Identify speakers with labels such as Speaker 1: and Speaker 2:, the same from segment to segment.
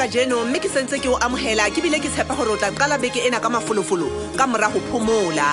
Speaker 1: kajeno mme ke sentse ke o amogela ke bile ke tshepa gore o tla qala beke ena ka mafolofolo ka morago phomola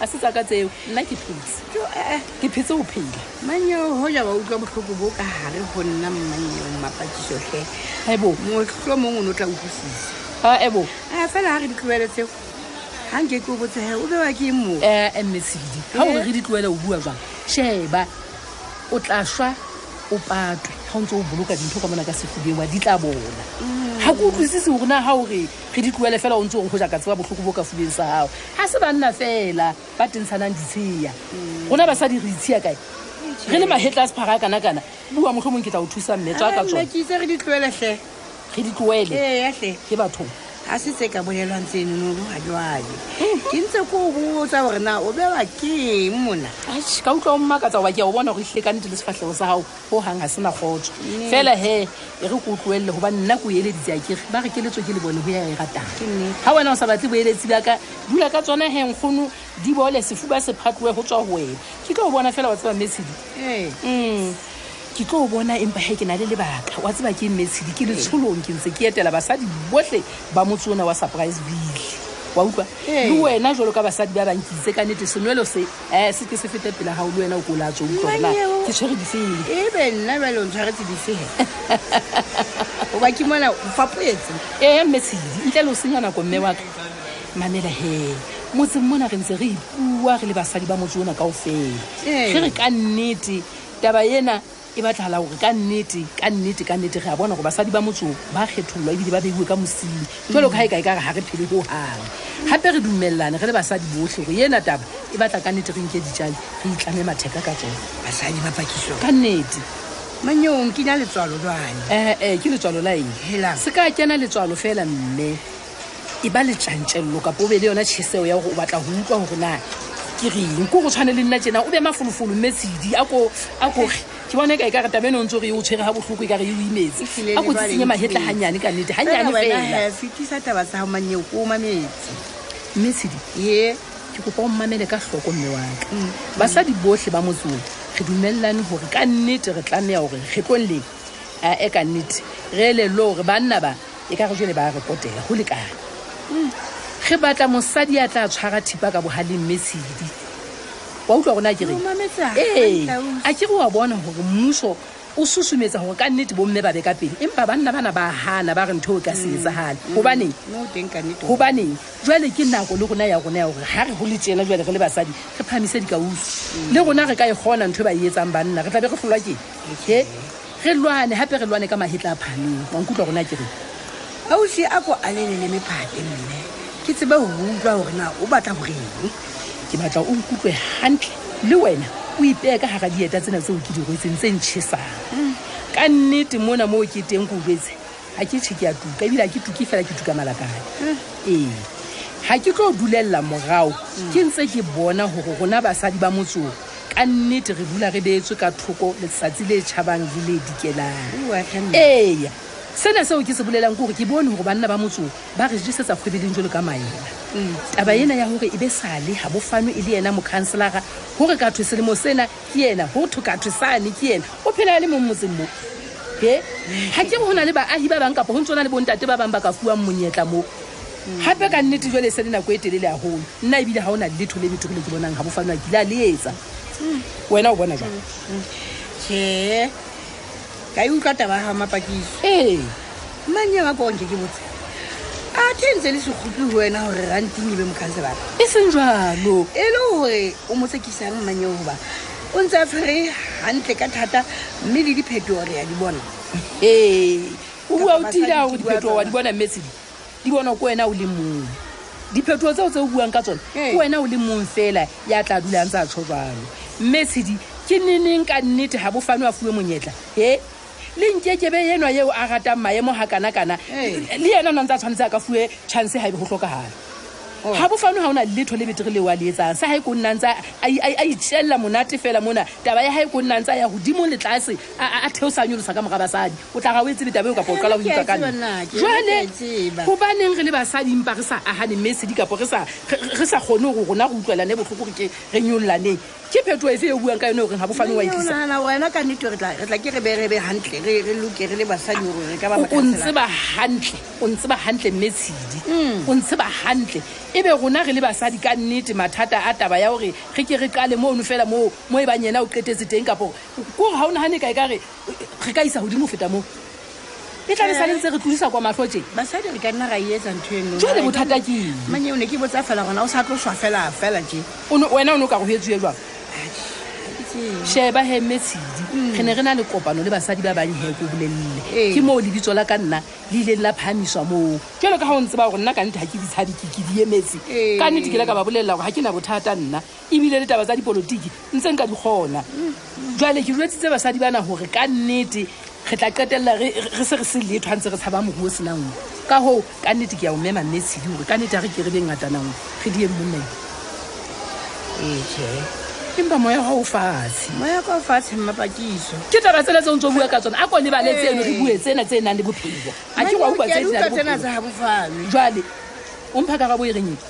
Speaker 1: a
Speaker 2: se tsaka tseo nna ke phutse eh, eh, ke phetse go phela
Speaker 3: manyeo go ja ba utlwa botlhoko bo ka gare go nna mmanyeo mapatsisotlhe
Speaker 2: ebo
Speaker 3: motlho mongwe o ne o tla utlwisisa
Speaker 2: a ebo
Speaker 3: a fela ga re ditlowele tseo ga nke ke o botsege o bewa ke mo
Speaker 2: ee eh, mmesedi ga gore re ditlowele o bua jang sheba o tla swa o patwe ga o ntse o boloka dintho ka mona ka sefudiewa di tla bona mm. ga ke utlwisise gore na ga gore re di tloele fela o ntse o go jaaka tseba botlhoko bo ka fuleng sa gago ga se banna fela ba tentshanang ditsheya rona ba sa di re itshiya kae re le mahetla a sephaga a kana-kana bua motlho mongwe ke tla o thusa mme tswa ka Ah,
Speaker 3: nna
Speaker 2: tsone
Speaker 3: ke itse re di tloele hle
Speaker 2: re di tloele
Speaker 3: ee ya hle
Speaker 2: ke bathong
Speaker 3: ga se tse ka bolelwang tsenonolo ga jwale ke ntse ko o botsa gore na o bewa keng mona
Speaker 2: Eish, ka utlwa o mmakatsa oba ke a o bona gore itlhile ka nnete le sefatlhego sa gago go gang ga sena kgotso mm. fela he e re ko utlwelele goba nna ko eleditse a kere ba re keletso ke le bone go ya e ratang ga wena o sa batle boeletsi ba ka dula ka tsone he nkgono di bole sefuba se phatloe go tswa go wena ke tlo go bona fela wa tseba metsedi mm. ke tlo bona empa he ke na le lebaka wa tseba ke mmetshedi ke letsholong ke ntse ke etela basadi botlhe ba motse ona wa surprise bile wa utlwa le wena jalo ka basadi ba bankitse ka nete senwelo se um se ke se fete pele ga o le wena o kola tso
Speaker 3: utlwaa
Speaker 2: ke tshwere difele
Speaker 3: ebe eh, nna jale o ntshwaretse difele oba ke mona fapoetse
Speaker 2: ee eh, mme tshedi ntle le o senya nako mme wa ka mamela he motseng mona re ntse re ipua re le basadi ba motse ona kao fela ge re ka nnete taba ena e batlahala gore ka nnete ka nnete ka nnete re a bona gore basadi ba motso ba kgethololwa ebile ba beiwe ka mosili jalo ka e kae ka re ga re phele go gale gape re dumelelane re le basadi botlhe gore ena taba e batla ka nnete re nke dijale re itlame matheka ka tsone
Speaker 3: basadi ba pakiswa
Speaker 2: ka nnete
Speaker 3: manyong ke na letswalo jwale
Speaker 2: ee ke letswalo la eng se ka kena letswalo fela mme e ba letšantšelelo kapo o be le yona tšheseo ya gore o batla go utlwa gore na ke reng ko go tshwane le nna tsena o be mafolofolo mme tshedi a koge ke bone ka e ka reta bene o ntse gore e o tshwere ga botlhoko e ka re e o imetse a ko tsenye magetla gannyane ka
Speaker 3: nete
Speaker 2: gannyane
Speaker 3: felafetisa taba sa gomannye o ko o mametse
Speaker 2: mme tshedi
Speaker 3: ye
Speaker 2: ke kopa o mmamele ka tlhoko mme waka mm. basadi botlhe ba motsong re dumelelane gore ka nnete re tlameya gore kgetlong leng a e ka nnete re elelelo gore banna ba e ka re jele ba re potela go lekane hmm. ge batla mosadi a tla tshwara thipa ka bogaleng mme tshedi wa utlwa gona
Speaker 3: kere
Speaker 2: ee a ke re wa bona gore mmuso o susumetsa gore ka nnete bomme ba be ka pele empa banna bana ba gana ba re ntho o ka se
Speaker 3: mm. etsagale mm. gobaneng
Speaker 2: gobaneng jale ke nako le rona ya rona ya gore ga re go le tsena jale re le basadi re phamise dikauso mm. le rona re ka e kgona ntho e ba e etsang banna re tla be re tlholwa ke re lwane gape re lwane ka magetla a phaleng wa nkutlwa gona ke re
Speaker 3: ausi a ko a lelele mephate mme ke tsebe go utlwa gore na o batla goreng
Speaker 2: ke batla o nkutlwe gantle le wena o ipeye ka gara dieta tsena tseo ke di rwetseng tse ntšhesang mm. ka nnete mona moo ke teng ko ubetse ga ke tšhe ke ya tuka ebile ga ke tuke fela ke tuka malakane mm. ee ga ke tlo dulelela morago mm. ke ntse ke bona gore rona basadi ba motsoko ka nnete re dula re beetswe ka thoko letsatsi le tšhabang le le dikelang eya sena seo ke se bolelang ke gore ke bone gore banna ba motsoo ba re jesetsa kgwebeleng jalo ka maela mm. taba ena ya gore e be sale ga bofano e le ena mokhanselara gore katho selemo sena ke ena go tho katho sane ke ena o phela ya le mong motseng mo e ga ke go na le baagi ba bangwe kapa go ntse o na le bontate ba bangwe ba ka fuwang monyetla moo gape ka nnete jale e sa le nako e telele golo nna ebile ga o na le letho le metho ke le ke bonang ga bofanwa kile a le etsa wena o bona jang
Speaker 3: ke ka e utlwa taba ga mapakiso
Speaker 2: ee
Speaker 3: manye wa konke ke botse a tshwentse le segopi go wena gore ranting ebe mokhanselaa
Speaker 2: e seng jalo
Speaker 3: e le gore o mo tsekisang manye goba o ntse a tshwere gantle ka thata mme le diphetogo re ya di bona
Speaker 2: ee o bua o tile
Speaker 3: a gore
Speaker 2: diphetogo wa di bona mmetsedi di bona ko wena o le mongwe diphetogo tseo tse o buang ka tsone ko wena o le mongwe fela ya tla dulang tsa tsho jalo mme tshedi ke neneng ka nnete ga bofane wa fuwe monyetla e le nkekebe enwa eo a ratang maemo ga kana-kana le ena o nantse a tshwanetse a ka fuwe chance ga ebe go tlhokagala
Speaker 3: oh.
Speaker 2: ga bofano ga o na le letho le betere leo a le etsang sa ga e ko nnantse a itšelela monate fela mona taba ya ga e ko nnantse a ya godimo le tlase a a theosa a nyolosa ka moga basadi o tla ga o etse le tabeo kapa o qala go
Speaker 3: Ke a
Speaker 2: itseba,
Speaker 3: ikakana
Speaker 2: nna,
Speaker 3: ke-
Speaker 2: jale
Speaker 3: ke a itseba.
Speaker 2: gobaneng re le basadi mpa re sa agane mme sedi kapo re sa re- re sa kgone gore rona go utlwelane botlhoko gore ke re nyololaneng ke phetoa efe e o buang ka yone gore ga bofane wa e tlisa
Speaker 3: nagana gore wena ka nnete re tla re tla ke re be re be gantle re re loke re le basadi gore re ka ba
Speaker 2: O- o
Speaker 3: makansela.
Speaker 2: ntseba gantle o ntseba gantle mme tshedi
Speaker 3: Mm.
Speaker 2: o ntseba gantle e be rona re le basadi ka nnete mathata a taba ya gore re ke re qale mono fela moo mo e bang yena o qetetse teng kapo kore ga o nagane kae ka re re ka isa godimo feta moo e tla re sa lentse re tlosisa kwa matlhotseng
Speaker 3: basadi re ka nna ra e etsa ntho eno
Speaker 2: jale bothata keng manye
Speaker 3: o ne ke botsa fela gona o sa tloswa fela fela je
Speaker 2: wena o ne o ka go etsee jwang sheba he mme tshedi
Speaker 3: mm.
Speaker 2: re ne re na le kopano le basadi ba bang he ko bolelele
Speaker 3: ee.
Speaker 2: ke moo lebitso la ka nna le ileng la phamiswa moo jalo ka ga o ntse ba gore nna ka nete ga ke ditshabi ke ke di emetse
Speaker 3: ee.
Speaker 2: ka nnete ke la ka ba bolelela gore ga ke na bothata nna ebile le taba tsa dipolotiki ntseng ka dikgona jale ke jetsitse basadi bana gore ka nnete re tla qetelela re se re se letho ga ntse re tshaba mogo o senang o ka goo ka nnete ke ya o mema mme tshedi gore ka nnete a re kere di ngatanang re di eng monneng empa moya ga o fatshe
Speaker 3: moya ka o fatshe mmapakiso
Speaker 2: ke taba tsena tse o ntse o bua ka tsone a kone bale tse eno re bue tsena tse e nang le bophelo a ke wa uba tse di nang le bophelo jale o mpha karabo e reng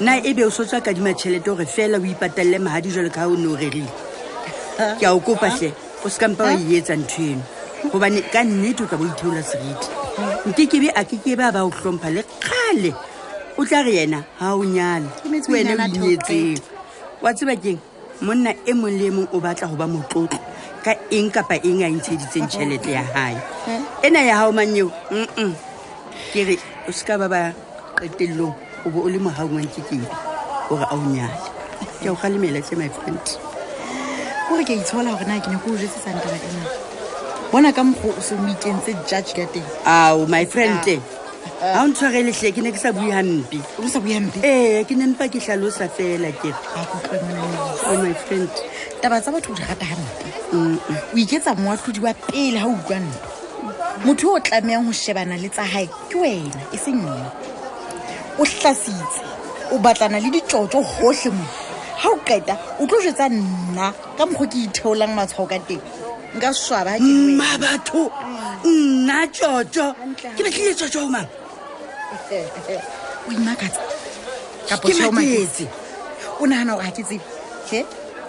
Speaker 4: na e be o sotswa ka dima tšhelete
Speaker 5: gore fela o ipatalele magadi jalo ka ga o ne o rerile ke a o kopa tle o se kampa wa ietsa ntho eno gobane ka nnete o tla bo itheola seriti nke kebe a ke ke ba ba o tlhompha le kgale o tla re yena ga o
Speaker 4: nyale
Speaker 5: wene o inyetseng wa tseba keng monna e mong le e mong o batla go ba motlotlo ka eng kapa eng a intsheditseng tšhelete ya gae ena ya gago mang eo mm ke re o se ka ba ba qetelelong o bo o le mogaungwang ke kebe gore a o nyale ke o galemela tse my friend
Speaker 4: gore ke a itshola gore na ke ne ko o jesetsang taba ena bona ka mokgwa o se o ikentse judge ka teng
Speaker 5: ao my friend ga o ntshware letlhe ke ne ke sa bue gampe
Speaker 4: o sa bue gampe
Speaker 5: ee ke ne mpa ke tlhalosa fela ke oh, my friend
Speaker 4: taba tsa batho o di rata gampe o iketsa moatlodi wa pele ga o utlwa nto motho o tlameyang go shebana le tsa gae ke wena e seng nna o tlasitse o batlana le ditšotso gotlhe mo ga o qeta o tlo jetsa nna ka mokgo ke itheolang matshwao ka teng nka swaba ha ke bua.
Speaker 5: mma batho nna tšotšo ke betlile tšotšo o mang
Speaker 4: o imakatsa kapo
Speaker 5: Ke
Speaker 4: tjhe, o maketse. o nagana gore ga ke tsebe he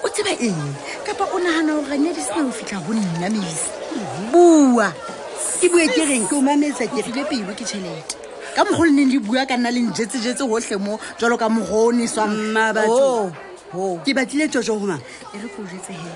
Speaker 5: o tseba eng
Speaker 4: kapa o nagana gore ne di sena go fitlha go nna mese bua
Speaker 5: ke bue ke reng ke o mametsa ke
Speaker 4: file pelo ke tšhelete ka mokgolo neng le bua ka nna le njetsejetse gotlhe mo jalo ka mogo o ne swang
Speaker 5: Mma batho.
Speaker 4: Oh.
Speaker 5: ke batlile jojo go mang
Speaker 4: e re go jetse he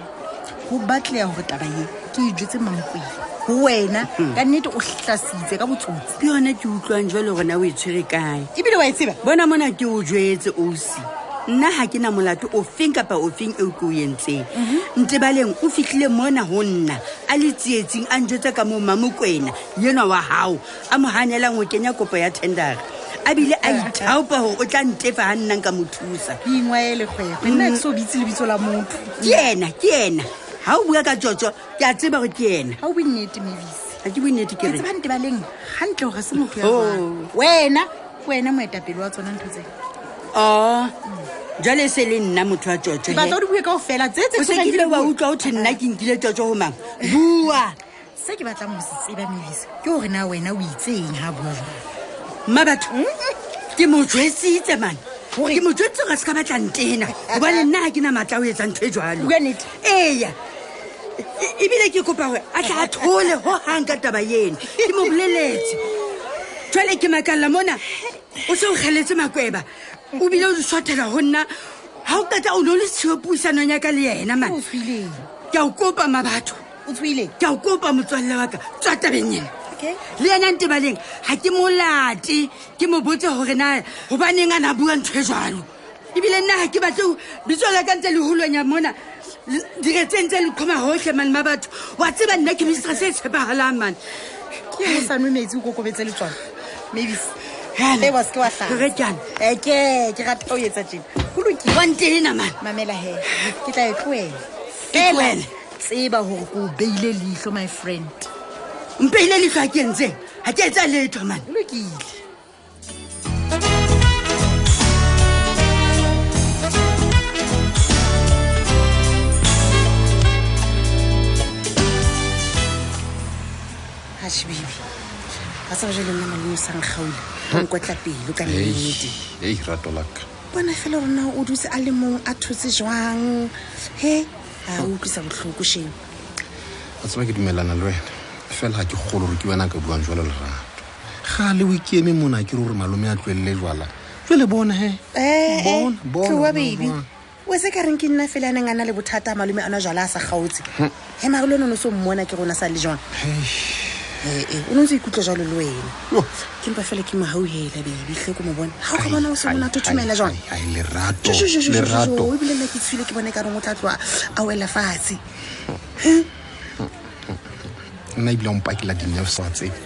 Speaker 4: go batleya gore taba ye ke e jetse mampeng go wena hmm. ka nnete o tlasitse ka botsotsi
Speaker 5: ke yone ke utlwang jwa le gore na o e tshwere kae
Speaker 4: ebile wa e tseba
Speaker 5: bona mona ke o jetse osi nna ga ke na molato ofeng kapa ofeng eo ke o entseng mhm. nte baleng o fitlhile mona go nna a le tsietsing a njetse ka mo mamokwena yenwa wa gago a mo ganyelang o kenya kopo ya tendera a bile a ithaopa gore o tla ntefa ga nnang ka mo thusa
Speaker 6: ke ingwaele kgwego nna ke se o bitse lebitso la motho
Speaker 5: ke ena ke ena ga o bua ka tsotso ke a tseba gore ke ena
Speaker 6: ga o bue nnete mavis
Speaker 5: ga ke bue nnete
Speaker 6: ke
Speaker 5: re
Speaker 6: tsebante ba leng gantle gore se motho ya
Speaker 5: Oh.
Speaker 6: jwang. wena ke wena moetapele wa tsona ntho tse
Speaker 5: o jale se le nna motho wa tsotso
Speaker 6: ke batla o di bue kao fela tse tse
Speaker 5: o
Speaker 6: sekile
Speaker 5: wa utlwa o the nna ke nkile tsotso go mang bua
Speaker 6: se ke batlang go se tseba melisa ke gore na wena o itseng ga bua
Speaker 5: mma batho ke mo jwetsitse mane ke mo jwetse ga se ka batla ntena gobane nna ga ke na maatla o etsang ntho e jalo eya e-, ebile ke kopa gore a tla a thole go gang ka taba eno ke mo boleletse jale ke makalela mona o se o kgeletse makweba o bile o diswathela go nna ga o kata o ne o le tshiyo puisanong ya ka le
Speaker 6: ena
Speaker 5: mane ke a o kopa ma batho
Speaker 6: o tswile
Speaker 5: ke a o kopa motswalle wa ka tswa tabeng ena
Speaker 6: Okay.
Speaker 5: le ena ntebaleng ga ke mo late ke mo botse gore na gobaneng a na bua ntho e jalo ebile nna ga ke batle go- bitso la ka ntse le holwenya mona le- diretseng tse le kgoma gotlhe mane ba batho wa tseba nna ke mistress e tshepagalang mane
Speaker 6: o sa nwe metsi o kokobetse le tsone
Speaker 5: maybe
Speaker 6: e wa seke wa tlaa
Speaker 5: re jane
Speaker 6: eke ke rata o etsa tjena go lokile
Speaker 5: wa ntena mane
Speaker 6: mamela he ke tla e tloela
Speaker 5: Ke tloele.
Speaker 6: tseba gore ko o beile leitlho my friend
Speaker 5: mpeile leitlho ga ke ntseng ga ke etsa letho mane
Speaker 6: lokile ashibibi a sa jale nna maleng o sa nkgaule o nkotla pelo ka nnete
Speaker 7: ei rato laka
Speaker 6: bona fela rona o dutse a le mong a thotse jwang he a o utlwisa botlhoko shame
Speaker 7: a tseba ke dumelana le wena fela ga ke golo gore ke wena ka buang jalo lerato ga le o ikeme mona ke re gore malome a tlwelele jwala jale bona he Eh, eh,
Speaker 6: tloa baby o se ka reng ke nna fela a neng a na le bothata a malome a nwa jala a sa kgaotse he mare le one o ne o se o mmona ke rona sa le jang ee o ne o ntse o ikutlwa jalo le wena ke mpa fela ke mogauhela baby tlhoko mo bone ga o ka bona o se monate o thumela
Speaker 7: jone
Speaker 6: ebile nna ke tshwile ke bone ka reng o tla tloa a wela fatshe
Speaker 7: nna ebile o mpakela di-nerves wa tsebe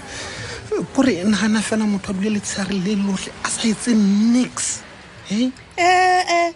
Speaker 7: kore nagana fela motho a dule letshegare le lotlhe a sa etse nix e
Speaker 6: eh,
Speaker 7: eh.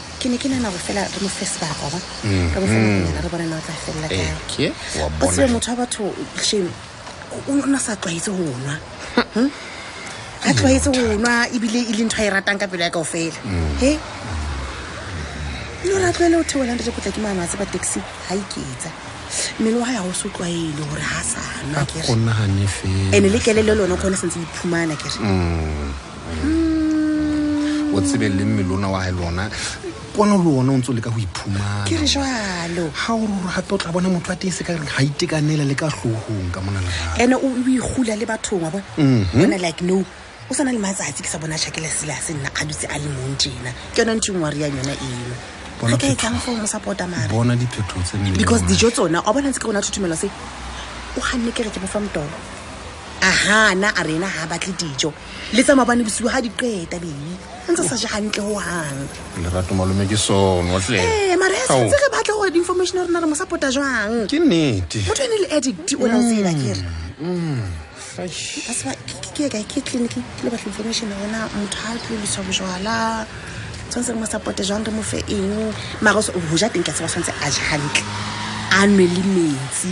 Speaker 6: ke ne ke nana go fela re mo fe sebaka ba ka mo fela re bona na o tla felela kae
Speaker 7: eke wa
Speaker 6: o tsebe
Speaker 7: bona
Speaker 6: motho wa batho shame o o na sa tlwaetse go nwa Hmm? a tlwaetse go nwa ebile e le ntho a e ratang ka pelo ya kao fela he no ra tlwaele o theolang re je kotla ke maano a tseba taxi ga iketsa mmele wa ya go se o tlwaele gore ga sa nwa
Speaker 7: a
Speaker 6: kere
Speaker 7: go nagane fela
Speaker 6: ande le kelele lone o kgone sentse iphumana kere hmm.
Speaker 7: o tsebe le mmelona wa lona bona le one o ntse o le ka go iphumana
Speaker 6: ke re jalo
Speaker 7: ga o roro gape o tla bona motho a teng se ka reng ga itekanela le ka tlhogong ka mona lerato
Speaker 6: ene o igula le bathong wa bona
Speaker 7: mhm.
Speaker 6: bona like no o sana le matsatsi ke sa bona tšhakela sela se nna a dutse a le mong tena ke yone ntse ngware yang yona eno re ka etsang fo mo support mara
Speaker 7: bona diphetho tse ne
Speaker 6: because dijo tsona o bona ntse ke rona thutumelo se o ganne ke re ke mo fa motolo a hana a rena ha batle dijo le tsa mabane bosiwa ga diqeta bebi a ntse sa je gantle go gang
Speaker 7: lerato malome ke sono tle
Speaker 6: ee mare a setse re batla gore di-information ya rona re mo sapota jwang
Speaker 7: ke nnete
Speaker 6: motho ene le addict o na o tsela kere ke kae ke clinic le batla information ya rona motho ga a tlolisa bojwala tshwanetse re mo sapote jwang re mo fe eng mare go ja teng ke a tseba tshwanetse a je gantle a nwe le metsi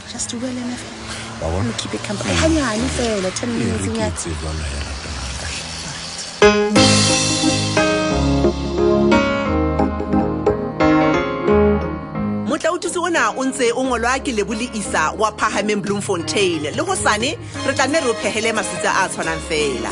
Speaker 6: just bua le ene fela mo keep it company ga nyane fela ten minutes nyana
Speaker 1: ona o ntse o ngolwa ke lebo le isa wa phahameng bloemfontein le go sane re tla nne re o phegele masutsa a a tshwanang fela